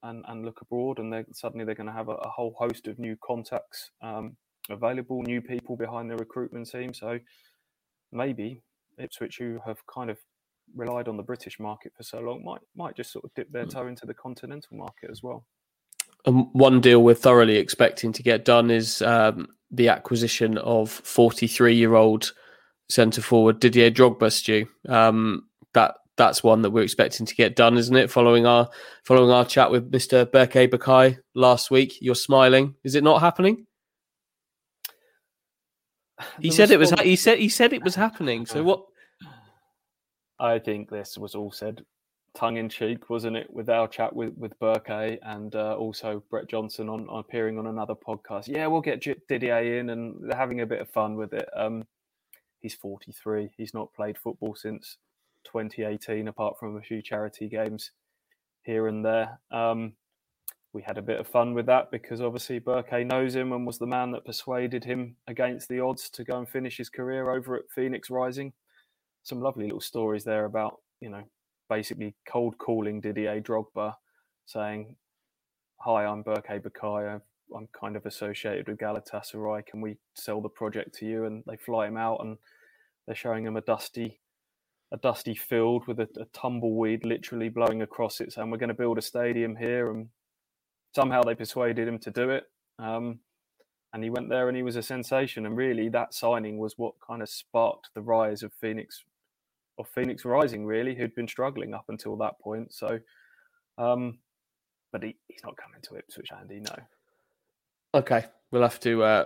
and and look abroad. And they suddenly they're going to have a, a, whole host of new contacts um, available, new people behind the recruitment team. So maybe Ipswich, who have kind of relied on the British market for so long, might might just sort of dip their hmm. toe into the continental market as well. And one deal we're thoroughly expecting to get done is um, the acquisition of 43 year old centre forward Didier Drogba. Stu, um, that that's one that we're expecting to get done, isn't it? Following our following our chat with Mr. Berke Bakay last week, you're smiling. Is it not happening? [laughs] He said response... it was. He said he said it was happening. So what? [sighs] I think this was all said tongue in cheek, wasn't it, with our chat with with Berke and uh, also Brett Johnson on, on, appearing on another podcast. Yeah, we'll get Didier in, and they're having a bit of fun with it. Um, he's 43. He's not played football since 2018, apart from a few charity games here and there. Um, we had a bit of fun with that because obviously Berke knows him and was the man that persuaded him against the odds to go and finish his career over at Phoenix Rising. Some lovely little stories there about, you know, basically cold calling Didier Drogba, saying, Hi, I'm Berke Bakay. I'm kind of associated with Galatasaray. Can we sell the project to you? And they fly him out and they're showing him a dusty a dusty field with a, a, tumbleweed literally blowing across it, saying we're going to build a stadium here. And somehow they persuaded him to do it. Um, and he went there and he was a sensation. And really, that signing was what kind of sparked the rise of Phoenix, of Phoenix Rising, really, who'd been struggling up until that point. So, um, but he, he's not coming to Ipswich, Andy. No. Okay, we'll have to uh,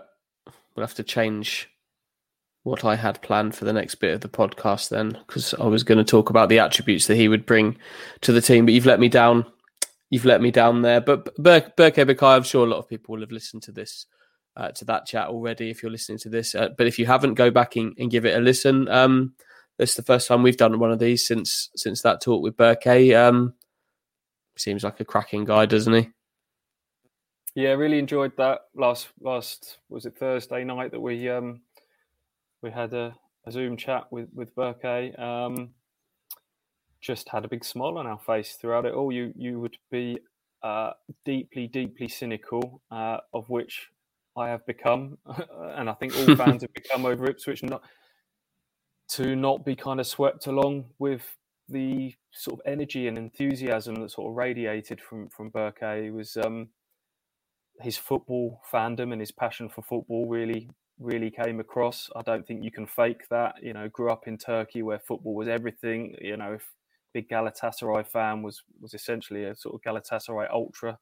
we'll have to change what I had planned for the next bit of the podcast then, because I was going to talk about the attributes that he would bring to the team. But you've let me down. You've let me down there. But Berke Bakay, I'm sure a lot of people will have listened to this, uh, to that chat already. If you're listening to this, uh, but if you haven't, go back and, and give it a listen. Um, this is the first time we've done one of these since since that talk with Berke. Um, seems like a cracking guy, doesn't he? Yeah, really enjoyed that last last was it Thursday night that we um we had a, a Zoom chat with with Berke. Um, just had a big smile on our face throughout it all. You you would be uh, deeply deeply cynical, uh, of which I have become, [laughs] and I think all fans have become over Ipswich. Not to not be kind of swept along with the sort of energy and enthusiasm that sort of radiated from from Berke. was um, his football fandom and his passion for football really really came across. I don't think you can fake that. You know, grew up in Turkey where football was everything. You know, if big Galatasaray fan was was essentially a sort of Galatasaray ultra,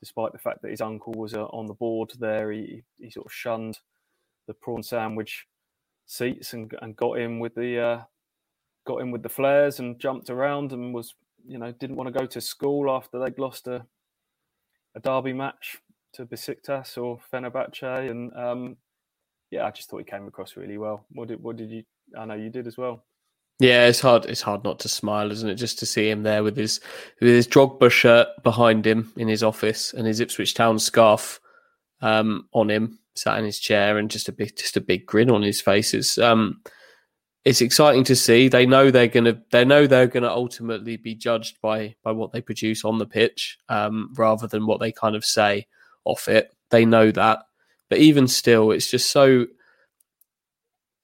despite the fact that his uncle was uh, on the board there. He he sort of shunned the prawn sandwich seats and and got in with the uh, got in with the flares and jumped around and was you know didn't want to go to school after they'd lost a a derby match to Besiktas or Fenerbahce and um, yeah, I just thought he came across really well. What did what did you? I know you did as well. Yeah, it's hard. It's hard not to smile, isn't it? Just to see him there with his with his Drogba shirt behind him in his office and his Ipswich Town scarf um, on him, sat in his chair, and just a big just a big grin on his face. It's um, it's exciting to see. They know they're gonna they know they're gonna ultimately be judged by by what they produce on the pitch, um, rather than what they kind of say off it. They know that, but even still, it's just so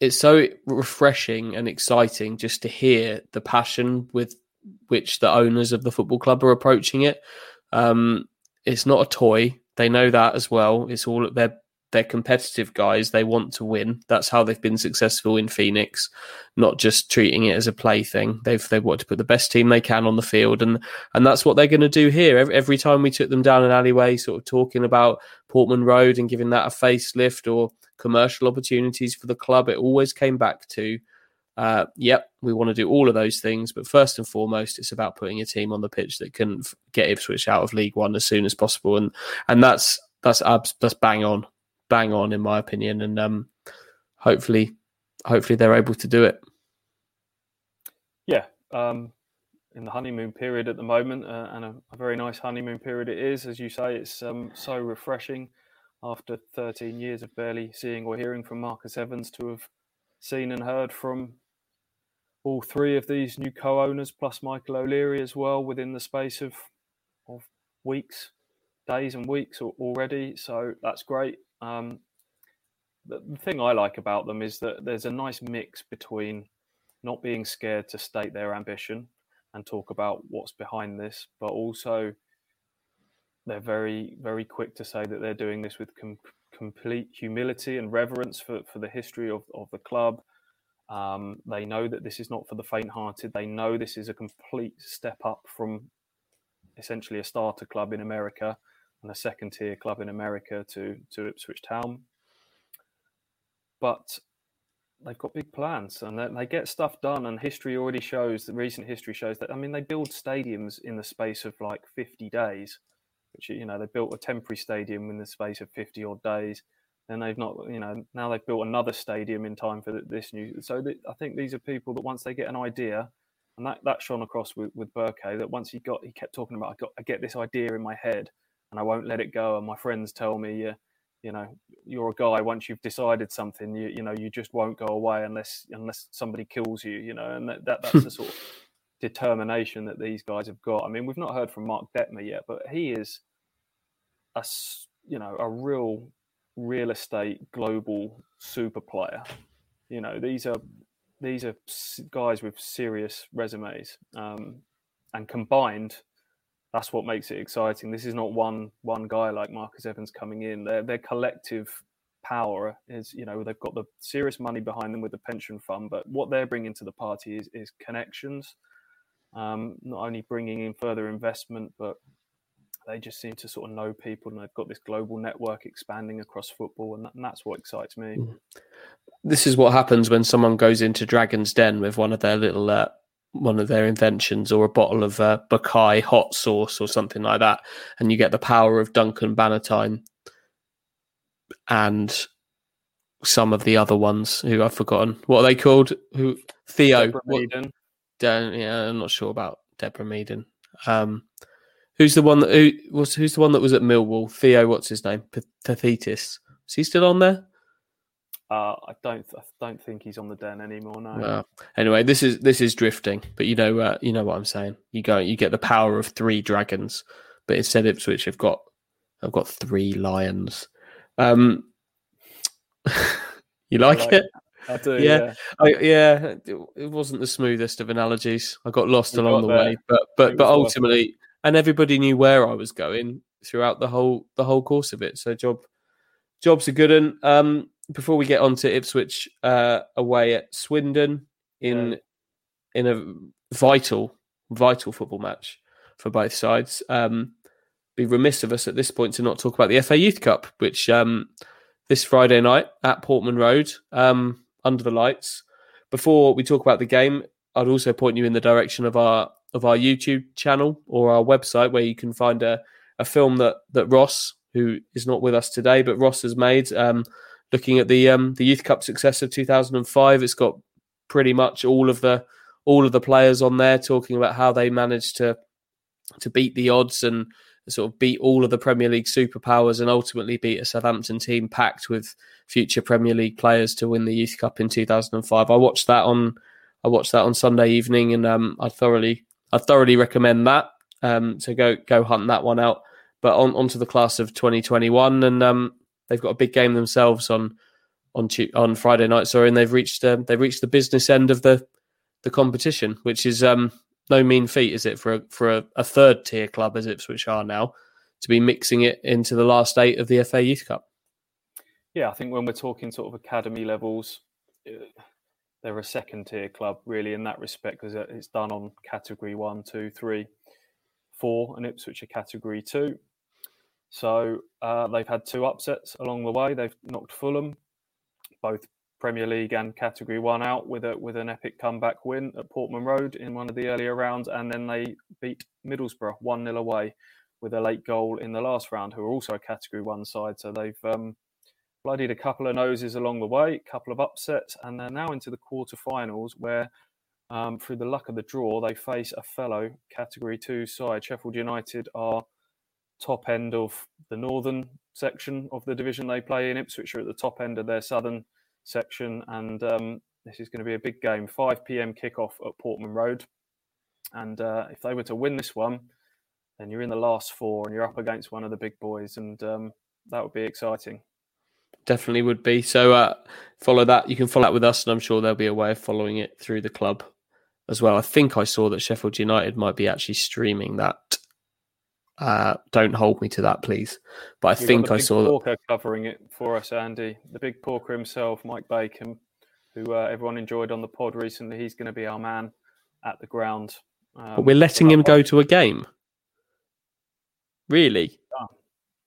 it's so refreshing and exciting just to hear the passion with which the owners of the football club are approaching it. Um, it's not a toy. They know that as well. It's all they're they're competitive guys. They want to win. That's how they've been successful in Phoenix, not just treating it as a plaything. They've they want to put the best team they can on the field, and and that's what they're going to do here. Every, every time we took them down an alleyway, sort of talking about Portman Road and giving that a facelift or commercial opportunities for the club, it always came back to. Uh, yep, we want to do all of those things, but first and foremost, it's about putting a team on the pitch that can get Ipswich out of League One as soon as possible, and and that's that's abs, that's bang on bang on in my opinion, and um, hopefully, hopefully they're able to do it. Yeah, um, in the honeymoon period at the moment, uh, and a, a, very nice honeymoon period it is, as you say. It's um, so refreshing after 13 years of barely seeing or hearing from Marcus Evans to have seen and heard from all three of these new co-owners plus Michael O'Leary as well within the space of of weeks, days and weeks already. So that's great. Um, the, the thing I like about them is that there's a nice mix between not being scared to state their ambition and talk about what's behind this, but also they're very, very quick to say that they're doing this with com- complete humility and reverence for, for the history of, of the club. Um, they know that this is not for the faint hearted. They know this is a complete step up from essentially a starter club in America and a second tier club in America to to Ipswich Town. But they've got big plans and they, they get stuff done. And history already shows the recent history shows that I mean they build stadiums in the space of like 50 days, which you know they built a temporary stadium in the space of 50 odd days. and they've not, you know, now they've built another stadium in time for this new. So I think these are people that once they get an idea, and that, that shone across with, with Berke that once he got, he kept talking about, I got, I get this idea in my head, and I won't let it go. And my friends tell me, uh, you know, you're a guy. Once you've decided something, you you know, you just won't go away unless unless somebody kills you. You know, and that, that that's the sort of [laughs] determination that these guys have got. I mean, we've not heard from Mark Detmer yet, but he is a you know a real real estate global super player. You know, these are these are guys with serious resumes, um, and combined, that's what makes it exciting. This is not one one guy like Marcus Evans coming in. Their their collective power is you know they've got the serious money behind them with the pension fund, but what they're bringing to the party is is connections. Um, not only bringing in further investment, but they just seem to sort of know people, and they've got this global network expanding across football, and, that, and that's what excites me. Mm. This is what happens when someone goes into Dragon's Den with one of their little uh, one of their inventions or a bottle of uh, Bakay hot sauce or something like that, and you get the power of Duncan Bannatyne and some of the other ones who I've forgotten. What are they called? Who Theo? Deborah Meaden. yeah, I'm not sure about Deborah Meaden. Um, who's the one that who was who's the one that was at Millwall? Theo, what's his name? Paphitis. Is he still on there? Uh, I don't. I don't think he's on the den anymore. No. Anyway, this is this is drifting, but you know, uh, you know what I'm saying. You go, you get the power of three dragons, but instead Ipswich have got, I've got three lions. Um, [laughs] you like, like, it? I do. Yeah, yeah. I, yeah. It wasn't the smoothest of analogies. I got lost you along got the there. way, but but but ultimately, and everybody knew where I was going throughout the whole the whole course of it. So job, job's a good one. Um, before we get on to Ipswich uh, away at Swindon in yeah. in a vital vital football match for both sides. Um, be remiss of us at this point to not talk about the FA Youth Cup, which um, this Friday night at Portman Road um, under the lights. Before we talk about the game, I'd also point you in the direction of our of our YouTube channel or our website where you can find a, a film that that Ross, who is not with us today, but Ross has made. Um, looking at the um, the Youth Cup success of 2005, it's got pretty much all of the all of the players on there talking about how they managed to to beat the odds and sort of beat all of the Premier League superpowers and ultimately beat a Southampton team packed with future Premier League players to win the Youth Cup in 2005. I watched that on I watched that on Sunday evening, and um, I thoroughly I thoroughly recommend that. Um, so go go hunt that one out. But on onto the class of 2021, and um, they've got a big game themselves on on on Friday night. Sorry, and they've reached uh, they've reached the business end of the the competition, which is um, no mean feat, is it, for a, for a, a third tier club as Ipswich are now to be mixing it into the last eight of the FA Youth Cup? Yeah, I think when we're talking sort of academy levels, uh, they're a second tier club really in that respect because it's done on category one, two, three, four, and Ipswich are category two. So uh, they've had two upsets along the way. They've knocked Fulham, both Premier League and Category One out with a with an epic comeback win at Portman Road in one of the earlier rounds, and then they beat Middlesbrough one 0 away with a late goal in the last round, who are also a Category One side. So they've um, bloodied a couple of noses along the way, a couple of upsets, and they're now into the quarterfinals where. Um, through the luck of the draw, they face a fellow Category 2 side. Sheffield United are top end of the northern section of the division they play in. Ipswich are at the top end of their southern section, and um, this is going to be a big game. 5 p.m. kickoff at Portman Road, and uh, if they were to win this one, then you're in the last four and you're up against one of the big boys, and um, that would be exciting. Definitely would be. So uh, follow that. You can follow that with us, and I'm sure there'll be a way of following it through the club as well. I think I saw that Sheffield United might be actually streaming that uh, don't hold me to that, please. But I We've think I saw Porker that... covering it for us, Andy. The big porker himself, Mike Bacon, who uh, everyone enjoyed on the pod recently. He's going to be our man at the ground. Um, but we're letting him go to a game. Really? Yeah.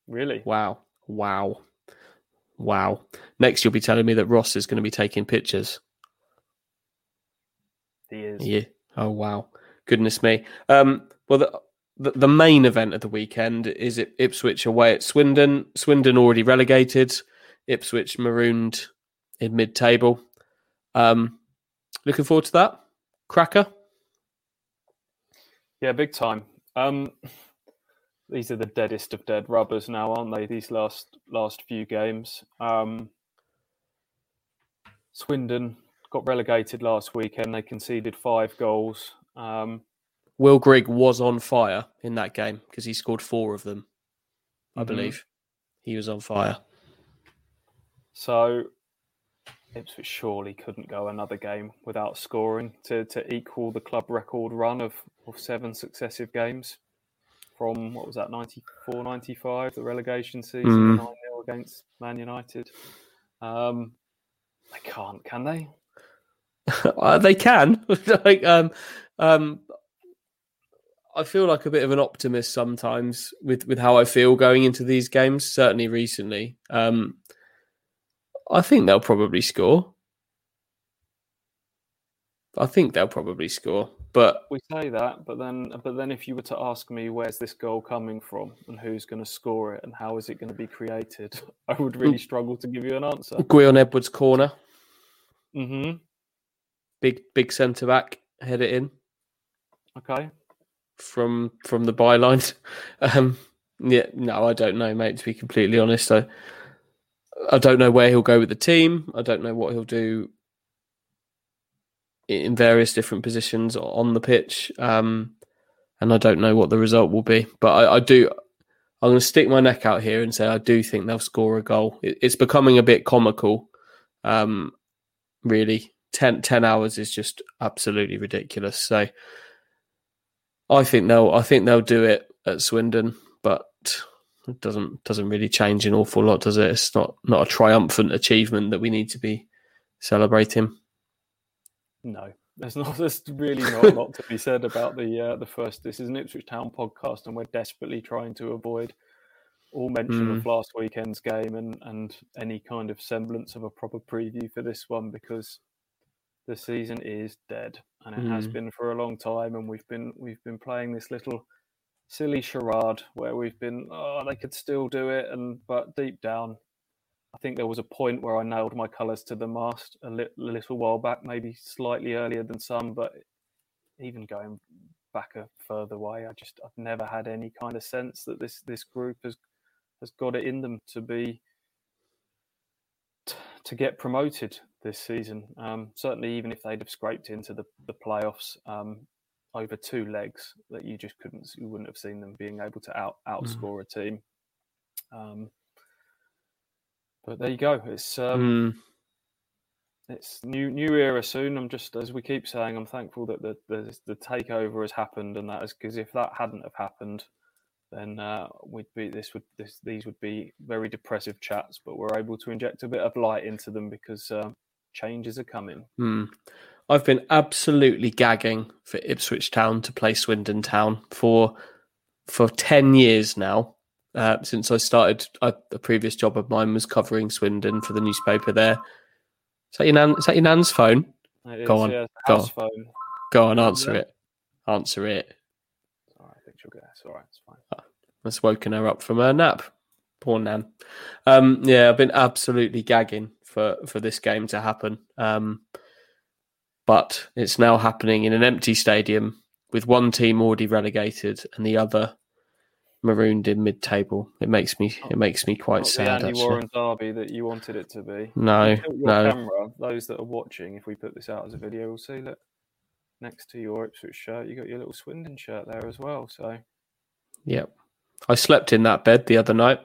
Really? Wow! Wow! Wow! Next, you'll be telling me that Ross is going to be taking pictures. He is. Yeah. Oh wow! Goodness me. Um, well, the, the, the main event of the weekend is Ipswich away at Swindon. Swindon already relegated. Ipswich marooned in mid-table. Um, looking forward to that. Cracker. Yeah, big time. Um, these are the deadest of dead rubbers now, aren't they? These last last few games. Um, Swindon got relegated last weekend. They conceded five goals. Um, Will Grigg was on fire in that game because he scored four of them, I mm-hmm. believe. He was on fire. So Ipswich surely couldn't go another game without scoring to, to equal the club record run of, of seven successive games from what was that 94 95 the relegation season mm. 9 against Man United. Um, they can't, can they? [laughs] uh, they can. [laughs] like um, um, I feel like a bit of an optimist sometimes with, with how I feel going into these games. Certainly recently, um, I think they'll probably score. I think they'll probably score, but we say that, but then, but then, if you were to ask me where's this goal coming from and who's going to score it and how is it going to be created, [laughs] I would really struggle to give you an answer. Gwion Edwards corner. Mm-hmm. Big, big centre back, head it in. Okay from from the byline. [laughs] Um, yeah, no, I don't know, mate. To be completely honest, I I don't know where he'll go with the team. I don't know what he'll do in various different positions on the pitch, um, and I don't know what the result will be. But I, I do. I'm going to stick my neck out here and say I do think they'll score a goal. It, it's becoming a bit comical, um, really. 10, 10 hours is just absolutely ridiculous. So I think they'll I think they'll do it at Swindon, but it doesn't doesn't really change an awful lot, does it? It's not not a triumphant achievement that we need to be celebrating. No, there's not. [laughs] There's really not a lot to be said about the uh, the first. This is an Ipswich Town podcast, and we're desperately trying to avoid all mention mm. of last weekend's game and and any kind of semblance of a proper preview for this one because the season is dead, and it mm. has been for a long time. And we've been we've been playing this little silly charade where we've been, oh, they could still do it, and but deep down, I think there was a point where I nailed my colours to the mast a, li- little while back, maybe slightly earlier than some, but even going back a further way. I just I've never had any kind of sense that this this group has has got it in them to be to get promoted this season. Um, certainly, even if they'd have scraped into the the playoffs um, over two legs, that you just couldn't you wouldn't have seen them being able to out mm. outscore mm. a team. Um, but there you go. It's um, mm it's new new era soon. I'm just as we keep saying, I'm thankful that the the, the takeover has happened, and that is because if that hadn't have happened, then uh, we'd be this would this these would be very depressive chats. But we're able to inject a bit of light into them because uh, changes are coming. Mm. I've been absolutely gagging for Ipswich Town to play Swindon Town for for ten years now. Uh, since I started, I, a previous job of mine was covering Swindon for the newspaper there is that your nan? Is that your nan's phone? It Go is, on. Yeah, Go on. Phone. Go on. Answer yeah. it. Answer it. All right, I think she'll get. It's all right. It's fine. Oh, that's woken her up from her nap. Poor nan. Um, yeah, I've been absolutely gagging for for this game to happen. Um, but it's now happening in an empty stadium with one team already relegated and the other marooned in mid-table. It makes me it makes me quite Not sad. The Andy actually. Warren derby that you wanted it to be. No, no. Camera, those that are watching, if we put this out as a video, will see that next to your Ipswich shirt, you got your little Swindon shirt there as well. So, yep, I slept in that bed the other night.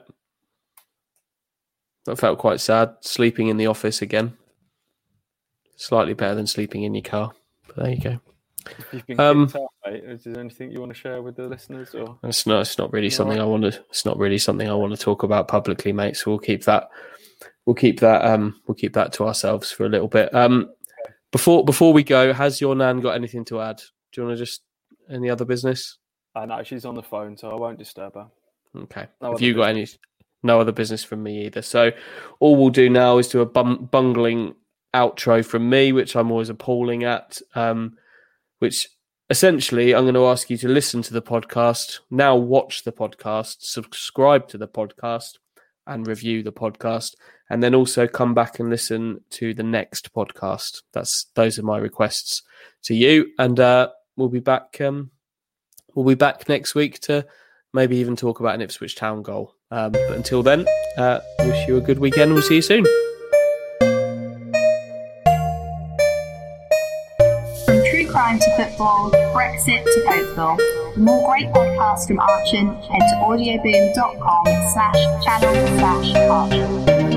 I felt quite sad sleeping in the office again. Slightly better than sleeping in your car. But there you go. You've been um, out, mate. Is there anything you want to share with the listeners? Or it's not. It's not really something? I want to. It's not really something I want to talk about publicly, mate. So we'll keep that. We'll keep that. Um, we'll keep that to ourselves for a little bit. Um, before before we go, has your nan got anything to add? Do you want to just any other business? I uh, know she's on the phone, so I won't disturb her. Okay. No Have you got any? No other business from me either. So all we'll do now is do a bum- bungling outro from me, which I'm always appalling at. Um, which essentially I'm going to ask you to listen to the podcast, now watch the podcast, subscribe to the podcast, and review the podcast, and then also come back and listen to the next podcast. That's those are my requests to you, and uh, we'll be back. Um, we'll be back next week to maybe even talk about an Ipswich Town goal. Um, but until then, uh, wish you a good weekend. We'll see you soon. To football, Brexit to Oakville. For more great podcasts from Archant, head to audioboom.com slash channel slash Archant.